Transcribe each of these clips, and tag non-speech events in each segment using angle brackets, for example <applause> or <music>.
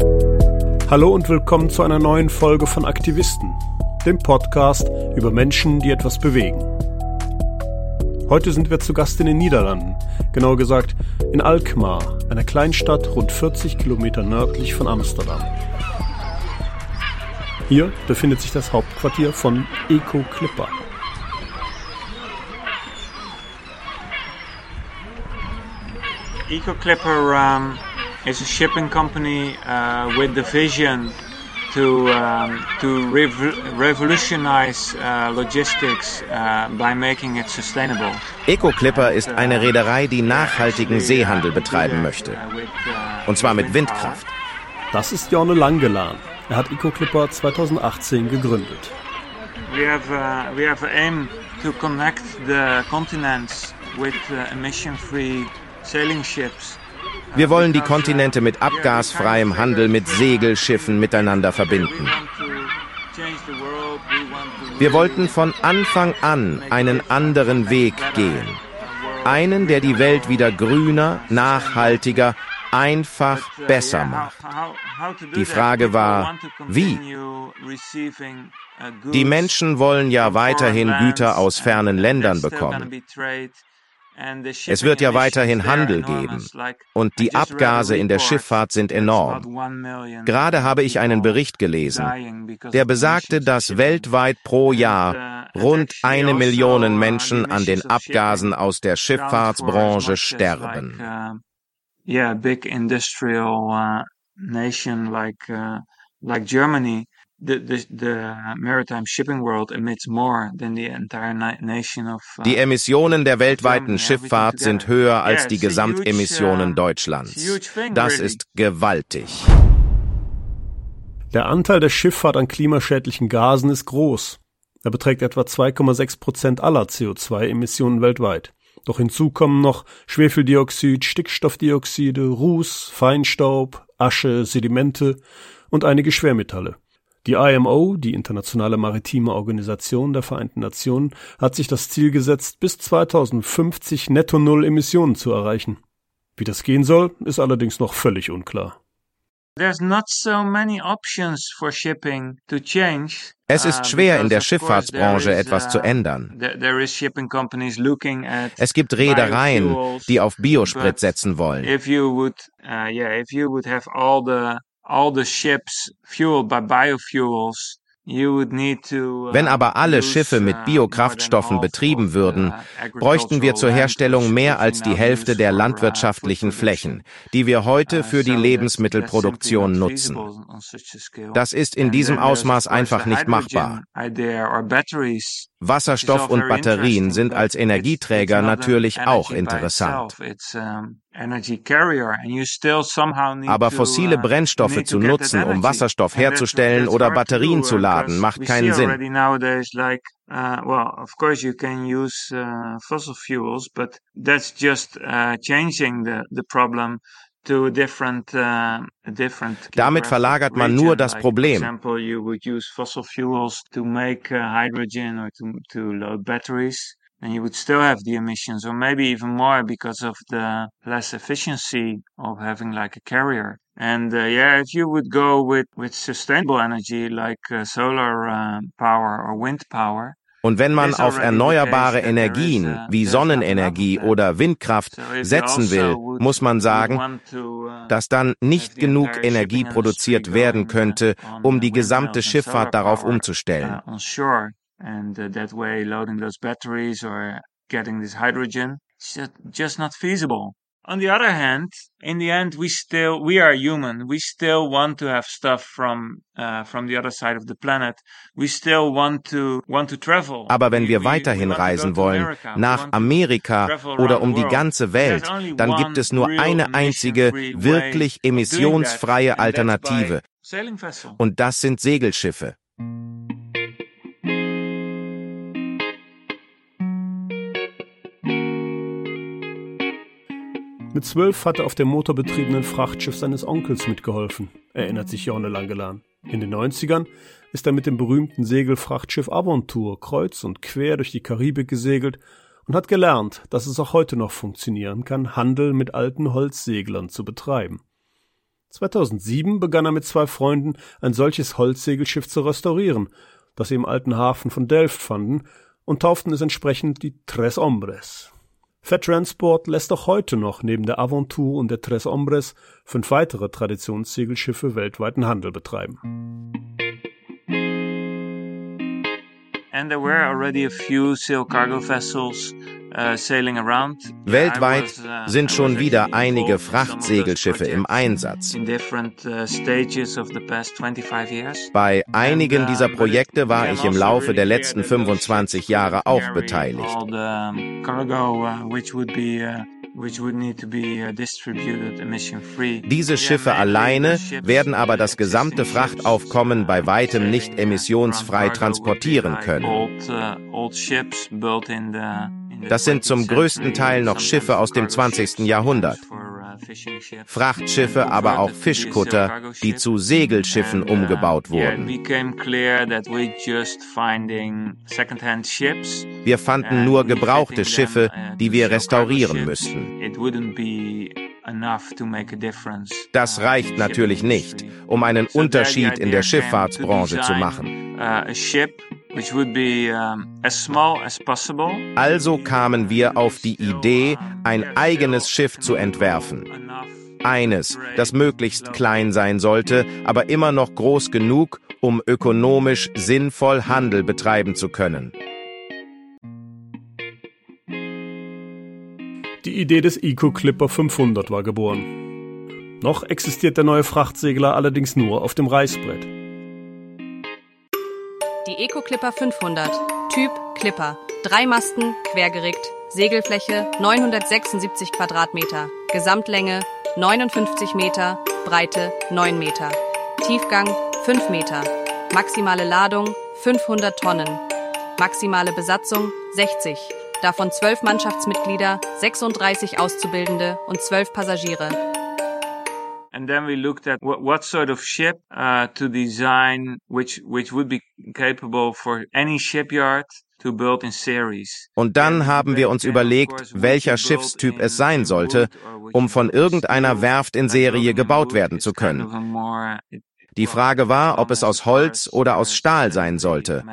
Hallo und willkommen zu einer neuen Folge von Aktivisten, dem Podcast über Menschen, die etwas bewegen. Heute sind wir zu Gast in den Niederlanden, genauer gesagt in Alkmaar, einer Kleinstadt rund 40 Kilometer nördlich von Amsterdam. Hier befindet sich das Hauptquartier von Eco Clipper. Eco Clipper um, is a shipping company uh, with the vision to um, to rev revolutionize uh, logistics uh, by making it sustainable. Eco Clipper ist eine Reederei, die nachhaltigen Seehandel betreiben möchte. Und zwar mit Windkraft. Das ist Jorne Langelan. Er hat Eco Clipper 2018 gegründet. We have uh, we have aim to connect the continents with uh, emission-free sailing ships. Wir wollen die Kontinente mit abgasfreiem Handel mit Segelschiffen miteinander verbinden. Wir wollten von Anfang an einen anderen Weg gehen. Einen, der die Welt wieder grüner, nachhaltiger, einfach besser macht. Die Frage war, wie? Die Menschen wollen ja weiterhin Güter aus fernen Ländern bekommen. Es wird ja weiterhin Handel geben und die Abgase in der Schifffahrt sind enorm. Gerade habe ich einen Bericht gelesen, der besagte, dass weltweit pro Jahr rund eine Million Menschen an den Abgasen aus der Schifffahrtsbranche sterben. Yeah, big industrial nation like like Germany the, the, the maritime shipping world emits more than the entire nation of. Uh, die Emissionen der weltweiten Schifffahrt sind höher als die Gesamtemissionen uh, Deutschlands. Das ist gewaltig. Der Anteil der Schifffahrt an klimaschädlichen Gasen ist groß. Er beträgt etwa 2,6 Prozent aller CO2-Emissionen weltweit. Doch hinzu kommen noch Schwefeldioxid, Stickstoffdioxide, Ruß, Feinstaub, Asche, Sedimente und einige Schwermetalle. Die IMO, die Internationale Maritime Organisation der Vereinten Nationen, hat sich das Ziel gesetzt, bis 2050 netto Null Emissionen zu erreichen. Wie das gehen soll, ist allerdings noch völlig unklar. Es ist schwer in der Schifffahrtsbranche etwas zu uh, ändern. Es gibt Reedereien, die auf Biosprit setzen wollen all the ships fueled by biofuels Wenn aber alle Schiffe mit uh, Biokraftstoffen betrieben würden, uh, bräuchten wir zur Herstellung mehr als die Hälfte der uh, landwirtschaftlichen Flächen, die wir heute für die Lebensmittelproduktion nutzen. Das ist in diesem Ausmaß einfach nicht machbar. Wasserstoff und Batterien sind als Energieträger natürlich auch interessant. Aber fossile uh, Brennstoffe zu nutzen, um Wasserstoff herzustellen oder Batterien zu laden, macht keinen Sinn. Uh, uh, uh, uh, Damit verlagert man nur das Problem. Uh, and you would still have the emissions or maybe even more because of the less efficiency of having like a carrier. And uh, yeah, if you would go with, with sustainable energy like uh, solar uh, power or wind power, Und wenn man auf erneuerbare Energien wie Sonnenenergie oder Windkraft setzen will, muss man sagen, dass dann nicht genug Energie produziert werden könnte, um die gesamte Schifffahrt darauf umzustellen. And uh, that way loading those batteries or getting this hydrogen is just not feasible. On the other hand, in the end, we still we are human. We still want to have stuff from uh, from the other side of the planet. We still want to want to travel. Aber wenn wir weiterhin reisen wollen, nach Amerika oder um die ganze Welt, dann gibt es nur eine einzige wirklich emissionsfreie Alternative. Und das sind Segelschiffe. Mit zwölf hat er auf dem motorbetriebenen Frachtschiff seines Onkels mitgeholfen, erinnert sich Jorne Langelan. In den 90ern ist er mit dem berühmten Segelfrachtschiff Aventur kreuz und quer durch die Karibik gesegelt und hat gelernt, dass es auch heute noch funktionieren kann, Handel mit alten Holzseglern zu betreiben. 2007 begann er mit zwei Freunden ein solches Holzsegelschiff zu restaurieren, das sie im alten Hafen von Delft fanden und tauften es entsprechend die Tres Hombres. Fat Transport lässt auch heute noch neben der Aventur und der Tres Hombres fünf weitere Traditionssegelschiffe weltweiten Handel betreiben. And there were already a few sail cargo vessels Weltweit uh, sind schon wieder einige Frachtsegelschiffe im Einsatz. Uh, Bei einigen dieser Projekte war ich im also Laufe der letzten 25 Jahre auch beteiligt. Uh, Diese Schiffe alleine werden aber das gesamte Frachtaufkommen bei weitem nicht emissionsfrei transportieren können. Uh, das sind zum größten Teil noch Schiffe aus dem 20. Jahrhundert. Frachtschiffe, aber auch Fischkutter, die zu Segelschiffen umgebaut wurden. Wir fanden nur gebrauchte Schiffe, die wir restaurieren müssten. Das reicht natürlich nicht, um einen Unterschied in der Schifffahrtsbranche zu machen. Also kamen wir auf die Idee, ein eigenes Schiff zu entwerfen. Eines, das möglichst klein sein sollte, aber immer noch groß genug, um ökonomisch sinnvoll Handel betreiben zu können. Die Idee des Eco Clipper 500 war geboren. Noch existiert der neue Frachtsegler allerdings nur auf dem Reißbrett. Die Eco Clipper 500. Typ Clipper. Drei Masten, quergerickt. Segelfläche 976 Quadratmeter. Gesamtlänge 59 Meter. Breite 9 Meter. Tiefgang 5 Meter. Maximale Ladung 500 Tonnen. Maximale Besatzung 60. Davon 12 Mannschaftsmitglieder, 36 Auszubildende und 12 Passagiere. And then we looked at what, what sort of ship uh, to design, which which would be capable for any shipyard to build in series. Und dann haben wir uns überlegt, welcher Schiffstyp es sein sollte, um von irgendeiner Werft in Serie gebaut werden zu können. Die Frage war, ob es aus Holz oder aus Stahl sein sollte.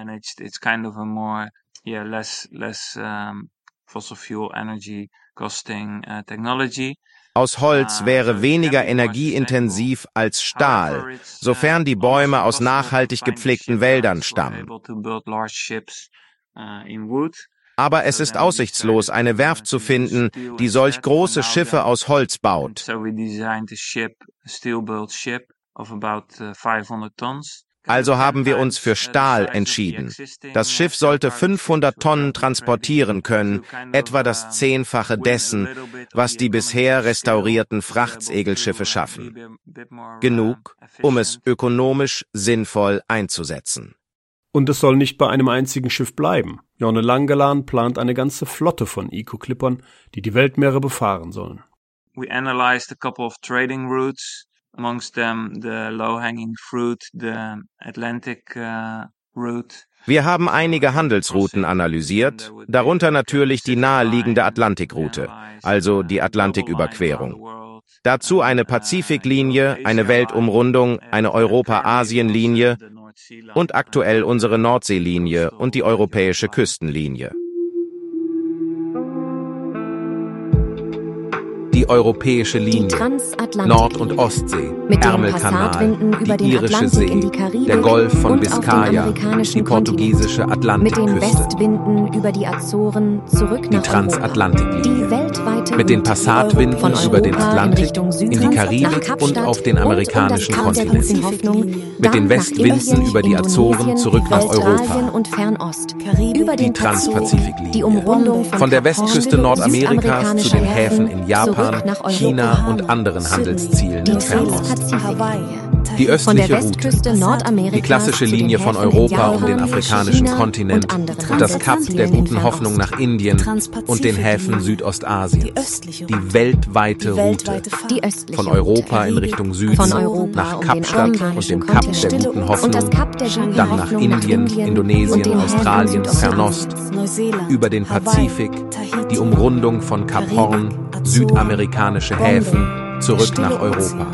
fossil fuel energy costing uh, technology. Aus Holz ah, wäre weniger energieintensiv als Stahl, sofern die Bäume aus nachhaltig gepflegten Wäldern stammen. Aber es ist aussichtslos, eine Werft zu finden, die solch große Schiffe aus Holz baut. Also haben wir uns für Stahl entschieden. Das Schiff sollte 500 Tonnen transportieren können, etwa das Zehnfache dessen, was die bisher restaurierten Frachtsegelschiffe schaffen. Genug, um es ökonomisch sinnvoll einzusetzen. Und es soll nicht bei einem einzigen Schiff bleiben. Jonne Langelan plant eine ganze Flotte von Eco-Clippern, die die Weltmeere befahren sollen. We analyzed a couple of trading routes amongst them the low-hanging fruit, the Atlantic uh, route. Wir haben einige Handelsrouten analysiert, darunter natürlich die naheliegende Atlantikroute, also die Atlantiküberquerung. Dazu eine Pazifiklinie, eine Weltumrundung, eine Europa-Asien-Linie und aktuell unsere Nordseelinie und die europäische Küstenlinie. Die europäische Linie, Nord- und Ostsee, Ärmelkanal, die irische See, die der Golf von Biskaya, die portugiesische Atlantikküste, mit den Westwinden über die Azoren zurück die Transatlantiklinie, mit den Passatwinden über den Atlantik in, in die Karibik und auf den amerikanischen Kontinent, mit den Westwinden über die Azoren zurück nach Europa, und Fernost, die Transpazifiklinie, von der Westküste Nordamerikas zu den Häfen in Japan, Japan, China und anderen Handelszielen im Fernost. Die östliche Route, die klassische Linie von Europa um den afrikanischen Kontinent und das Kap der guten Hoffnung nach Indien und den Häfen Südostasiens. Die weltweite Route von Europa in Richtung Süden nach Kapstadt und dem Kap der guten Hoffnung, dann nach Indien, Indonesien, Australien, Fernost, über den Pazifik, die Umrundung von Kap Horn, südamerikanische Häfen zurück nach Europa.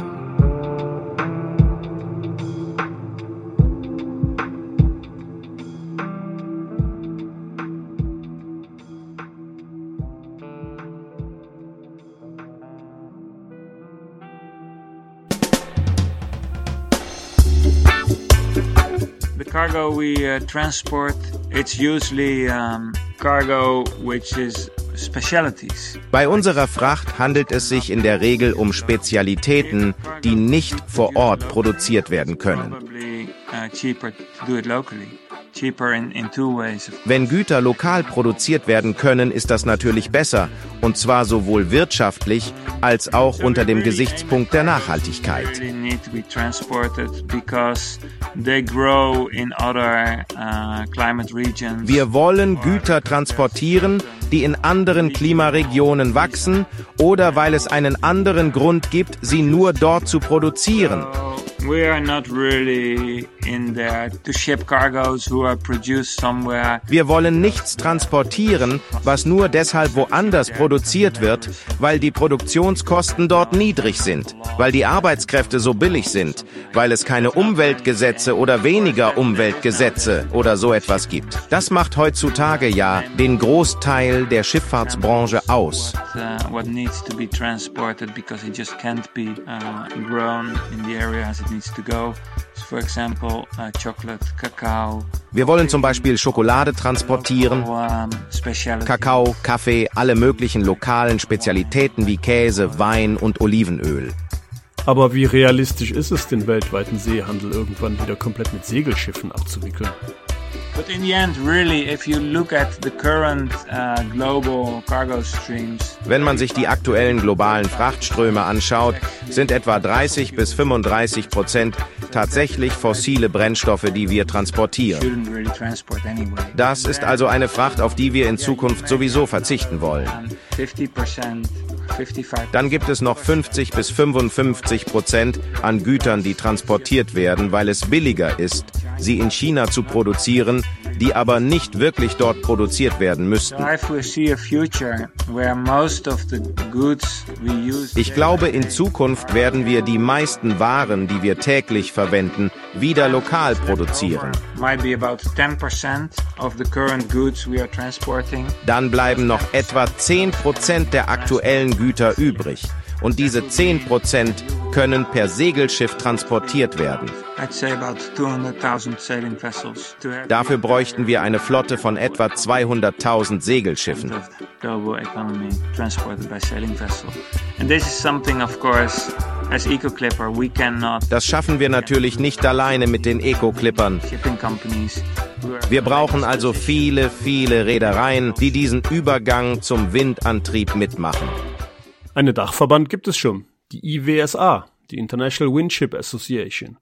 cargo we uh, transport, it's usually um, cargo which is bei unserer Fracht handelt es sich in der Regel um Spezialitäten, die nicht vor Ort produziert werden können. Wenn Güter lokal produziert werden können, ist das natürlich besser, und zwar sowohl wirtschaftlich als auch unter dem Gesichtspunkt der Nachhaltigkeit. Uh, Wir wollen Güter transportieren, die in anderen Klimaregionen wachsen oder weil es einen anderen Grund gibt, sie nur dort zu produzieren. We are not really in there to ship cargoes who are produced somewhere. Wir wollen nichts transportieren, was nur deshalb woanders produziert wird, weil die Produktionskosten dort niedrig sind, weil die Arbeitskräfte so billig sind, weil es keine Umweltgesetze oder weniger Umweltgesetze oder so etwas gibt. Das macht heutzutage ja den Großteil der Schifffahrtsbranche aus. What needs to be transported because it just can't be uh, grown in the area as it needs to go. For example, uh, chocolate, Kakao. Wir wollen zum Beispiel Schokolade transportieren, Kakao, Kaffee, alle möglichen lokalen Spezialitäten wie Käse, Wein und Olivenöl. Aber wie realistisch ist es, den weltweiten Seehandel irgendwann wieder komplett mit Segelschiffen abzuwickeln? But in the end, really, if you look at the current uh, global cargo streams, wenn man sich die aktuellen globalen Frachtströme anschaut, sind etwa 30 bis 35 Prozent tatsächlich fossile Brennstoffe, die wir transportieren. Das ist also eine Fracht, auf die wir in Zukunft sowieso verzichten wollen. Dann gibt es noch 50 bis 55 Prozent an Gütern, die transportiert werden, weil es billiger ist, sie in China zu produzieren, die aber nicht wirklich dort produziert werden müssten. Ich glaube, in Zukunft werden wir die meisten Waren, die wir täglich verwenden, wieder lokal produzieren. Dann bleiben noch etwa 10% der aktuellen Güter übrig. Und diese 10% können per Segelschiff transportiert werden. Dafür bräuchten wir eine Flotte von etwa 200.000 Segelschiffen. Das schaffen wir natürlich nicht alleine mit den Eco-Clippern. Wir brauchen also viele, viele Reedereien, die diesen Übergang zum Windantrieb mitmachen. Eine Dachverband gibt es schon, die IWSA, die International Windship Association.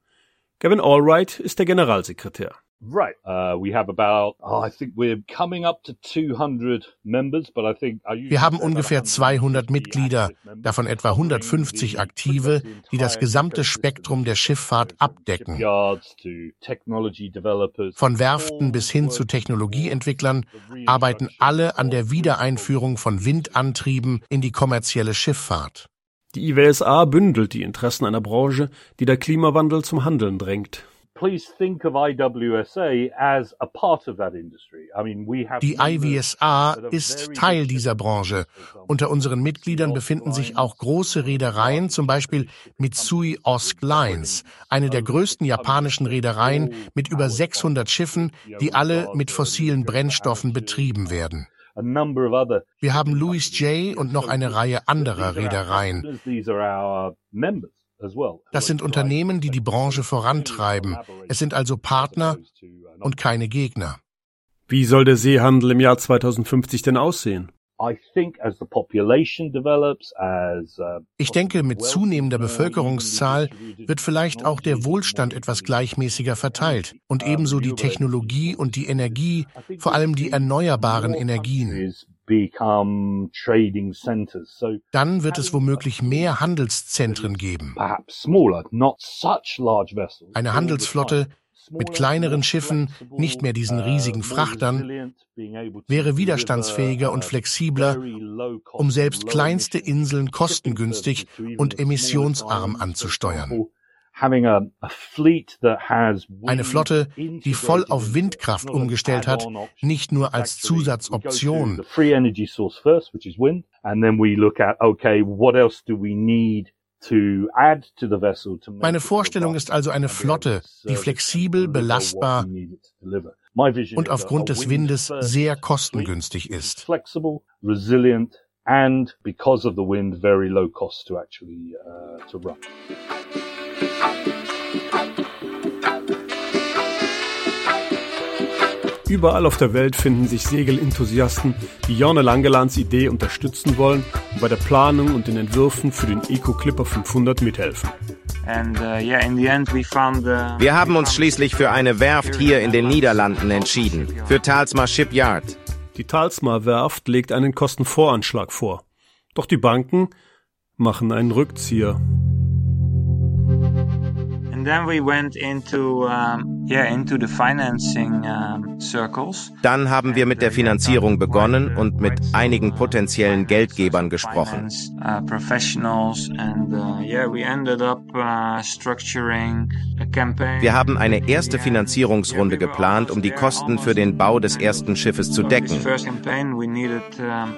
Gavin Allwright ist der Generalsekretär. Right. Uh, we have about, oh, I think we're coming up to 200 members, but I think Wir haben ungefähr 200 Mitglieder, davon etwa 150 aktive, die das gesamte Spektrum der Schifffahrt abdecken. Von Werften bis hin zu Technologieentwicklern arbeiten alle an der Wiedereinführung von Windantrieben in die kommerzielle Schifffahrt. Die IWSA bündelt die Interessen einer Branche, die der Klimawandel zum Handeln drängt. Die IWSA ist Teil dieser Branche. Unter unseren Mitgliedern befinden sich auch große Reedereien, zum Beispiel Mitsui Osk Lines, eine der größten japanischen Reedereien mit über 600 Schiffen, die alle mit fossilen Brennstoffen betrieben werden. Wir haben Louis J. und noch eine Reihe anderer Reedereien. Das sind Unternehmen, die die Branche vorantreiben. Es sind also Partner und keine Gegner. Wie soll der Seehandel im Jahr 2050 denn aussehen? Uh, ich denke, mit zunehmender Bevölkerungszahl wird vielleicht auch der Wohlstand etwas gleichmäßiger verteilt und ebenso die Technologie und die Energie, vor allem die erneuerbaren Energien. Dann wird es womöglich mehr Handelszentren geben. Eine Handelsflotte, mit kleineren Schiffen, nicht mehr diesen riesigen Frachtern, wäre widerstandsfähiger und flexibler, um selbst kleinste Inseln kostengünstig und emissionsarm anzusteuern. Eine Flotte, die voll auf Windkraft umgestellt hat, nicht nur als Zusatzoption. Meine Vorstellung ist also eine Flotte, die flexibel, belastbar und aufgrund des Windes sehr kostengünstig ist. and because of the wind, very low cost to actually uh, to run. Überall auf der Welt finden sich Segelenthusiasten, die Jorne Langelands Idee unterstützen wollen und bei der Planung und den Entwürfen für den Eco Clipper 500 mithelfen. Uh, Wir haben uns schließlich für eine Werft hier in den Niederlanden entschieden, für Talsmar Shipyard. Die Talsmar Werft legt einen Kostenvoranschlag vor. Doch die Banken machen einen Rückzieher. Dann haben wir mit der Finanzierung begonnen und mit einigen potenziellen Geldgebern gesprochen. Uh, professionals and uh, yeah, we ended up uh, structuring. Wir haben eine erste Finanzierungsrunde geplant, um die Kosten für den Bau des ersten Schiffes zu decken. First campaign we needed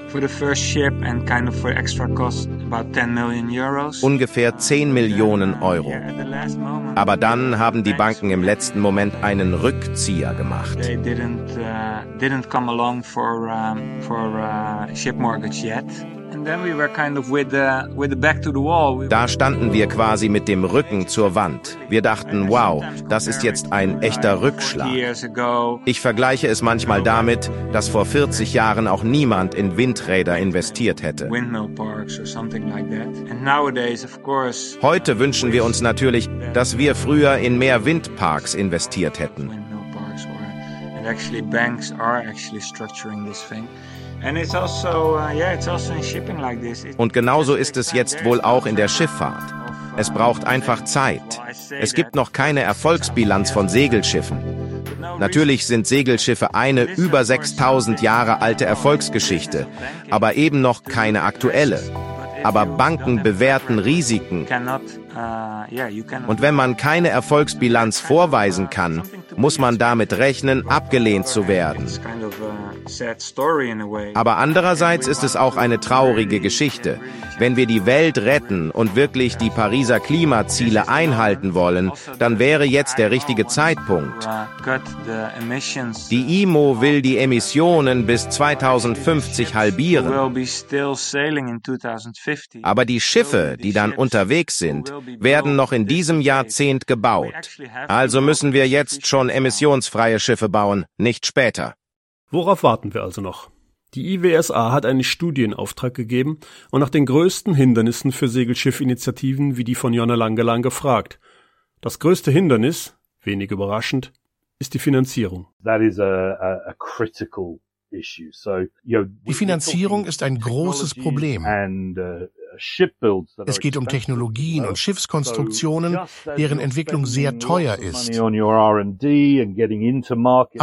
for the first ship and kind of for extra cost about 10 million euros. Ungefähr 10 Millionen Euro. Aber dann haben die Banken im letzten Moment einen Rückzieher gemacht. Didn't, uh, didn't come along for, um, for uh, ship mortgage yet. Da standen wir quasi mit dem Rücken zur Wand. Wir dachten, wow, das ist jetzt ein echter Rückschlag. Ich vergleiche es manchmal damit, dass vor 40 Jahren auch niemand in Windräder investiert hätte. Heute wünschen wir uns natürlich, dass wir früher in mehr Windparks investiert hätten. Also, uh, Und genauso ist es jetzt wohl auch in der Schifffahrt. Es braucht einfach Zeit. Es gibt noch keine Erfolgsbilanz von Segelschiffen. Natürlich sind Segelschiffe eine über 6000 Jahre alte Erfolgsgeschichte, aber eben noch keine aktuelle. Aber Banken bewerten Risiken. Und wenn man keine Erfolgsbilanz vorweisen kann, muss man damit rechnen, abgelehnt zu werden. Aber andererseits ist es auch eine traurige Geschichte. Wenn wir die Welt retten und wirklich die Pariser Klimaziele einhalten wollen, dann wäre jetzt der richtige Zeitpunkt. Die IMO will die Emissionen bis 2050 halbieren. Aber die Schiffe, die dann unterwegs sind, werden noch in diesem Jahrzehnt gebaut. Also müssen wir jetzt schon emissionsfreie Schiffe bauen, nicht später. Worauf warten wir also noch? Die IWSA hat einen Studie in Auftrag gegeben und nach den größten Hindernissen für Segelschiffinitiativen wie die von Jonna Langelang gefragt. Das größte Hindernis, wenig überraschend, ist die Finanzierung. That is a, a, a critical die Finanzierung ist ein großes Problem. Es geht um Technologien und Schiffskonstruktionen, deren Entwicklung sehr teuer ist. Am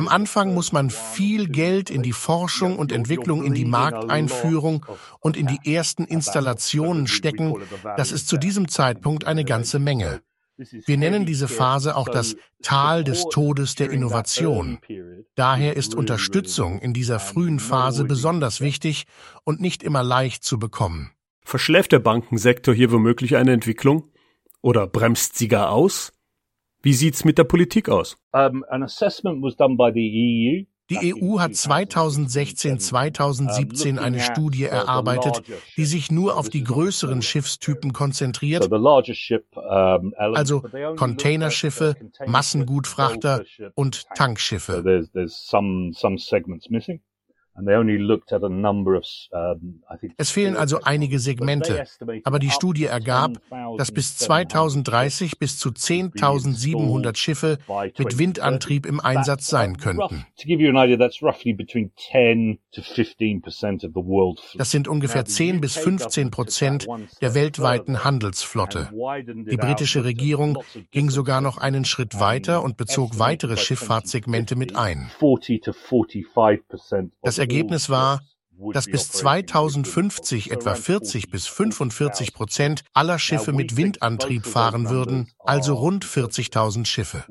Anfang muss man viel Geld in die Forschung und Entwicklung, in die Markteinführung und in die ersten Installationen stecken. Das ist zu diesem Zeitpunkt eine ganze Menge. Wir nennen diese Phase auch das Tal des Todes der Innovation. Daher ist Unterstützung in dieser frühen Phase besonders wichtig und nicht immer leicht zu bekommen. Verschläft der Bankensektor hier womöglich eine Entwicklung? Oder bremst sie gar aus? Wie sieht's mit der Politik aus? Um, an assessment was done by the EU die EU hat 2016-2017 eine Studie erarbeitet, die sich nur auf die größeren Schiffstypen konzentriert, also Containerschiffe, Massengutfrachter und Tankschiffe. Es fehlen also einige Segmente, aber die Studie ergab, dass bis 2030 bis zu 10.700 Schiffe mit Windantrieb im Einsatz sein könnten. Das sind ungefähr 10 bis 15 Prozent der weltweiten Handelsflotte. Die britische Regierung ging sogar noch einen Schritt weiter und bezog weitere Schifffahrtssegmente mit ein. Das Ergebnis war, dass bis 2050 etwa 40 bis 45 Prozent aller Schiffe mit Windantrieb fahren würden, also rund 40.000 Schiffe.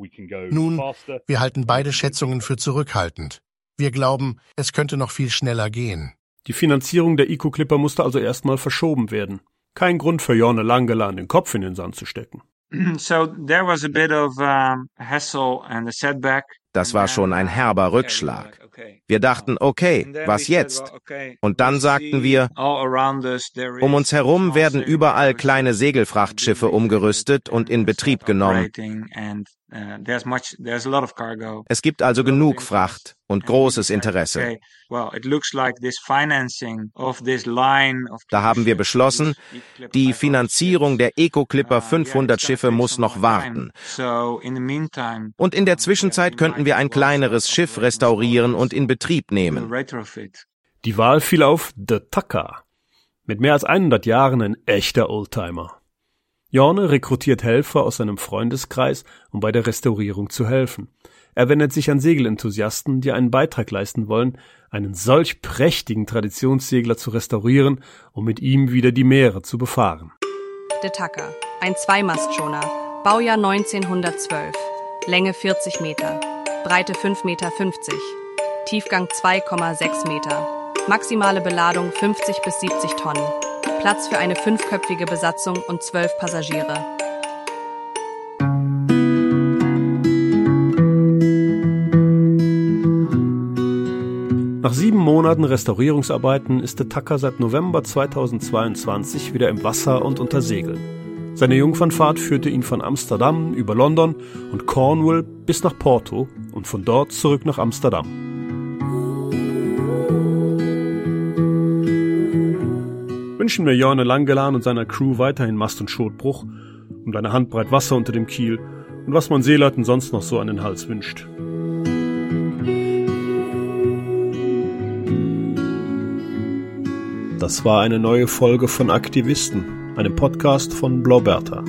Nun, wir halten beide Schätzungen für zurückhaltend. Wir glauben, es könnte noch viel schneller gehen. Die Finanzierung der Eco-Clipper musste also erstmal verschoben werden. Kein Grund für Jorne Langelaan, den Kopf in den Sand zu stecken. <clears throat> So there was a bit of um, hassle and a setback. Das war schon ein herber Rückschlag. Wir dachten, okay, was jetzt? Und dann sagten wir, um uns herum werden überall kleine Segelfrachtschiffe umgerüstet und in Betrieb genommen. Uh, es gibt also genug Fracht und großes Interesse. Da haben wir beschlossen, die Finanzierung der Eco-Clipper 500 uh, Schiffe muss noch warten. Und in der Zwischenzeit könnten wir ein kleineres Schiff restaurieren und in Betrieb nehmen. Die Wahl fiel auf The Tucker. Mit mehr als 100 Jahren ein echter Oldtimer. Jorne rekrutiert Helfer aus seinem Freundeskreis, um bei der Restaurierung zu helfen. Er wendet sich an Segelenthusiasten, die einen Beitrag leisten wollen, einen solch prächtigen Traditionssegler zu restaurieren, um mit ihm wieder die Meere zu befahren. De Tucker, ein Zweimastschoner, Baujahr 1912, Länge 40 Meter, Breite 5,50 Meter, Tiefgang 2,6 Meter, maximale Beladung 50 bis 70 Tonnen. Platz für eine fünfköpfige Besatzung und zwölf Passagiere. Nach sieben Monaten Restaurierungsarbeiten ist der Tacker seit November 2022 wieder im Wasser und unter Segeln. Seine Jungfernfahrt führte ihn von Amsterdam über London und Cornwall bis nach Porto und von dort zurück nach Amsterdam. Wünschen wir Jorne Langelan und seiner Crew weiterhin Mast- und Schotbruch und eine Handbreit Wasser unter dem Kiel und was man Seeleuten sonst noch so an den Hals wünscht. Das war eine neue Folge von Aktivisten, einem Podcast von Blauberta.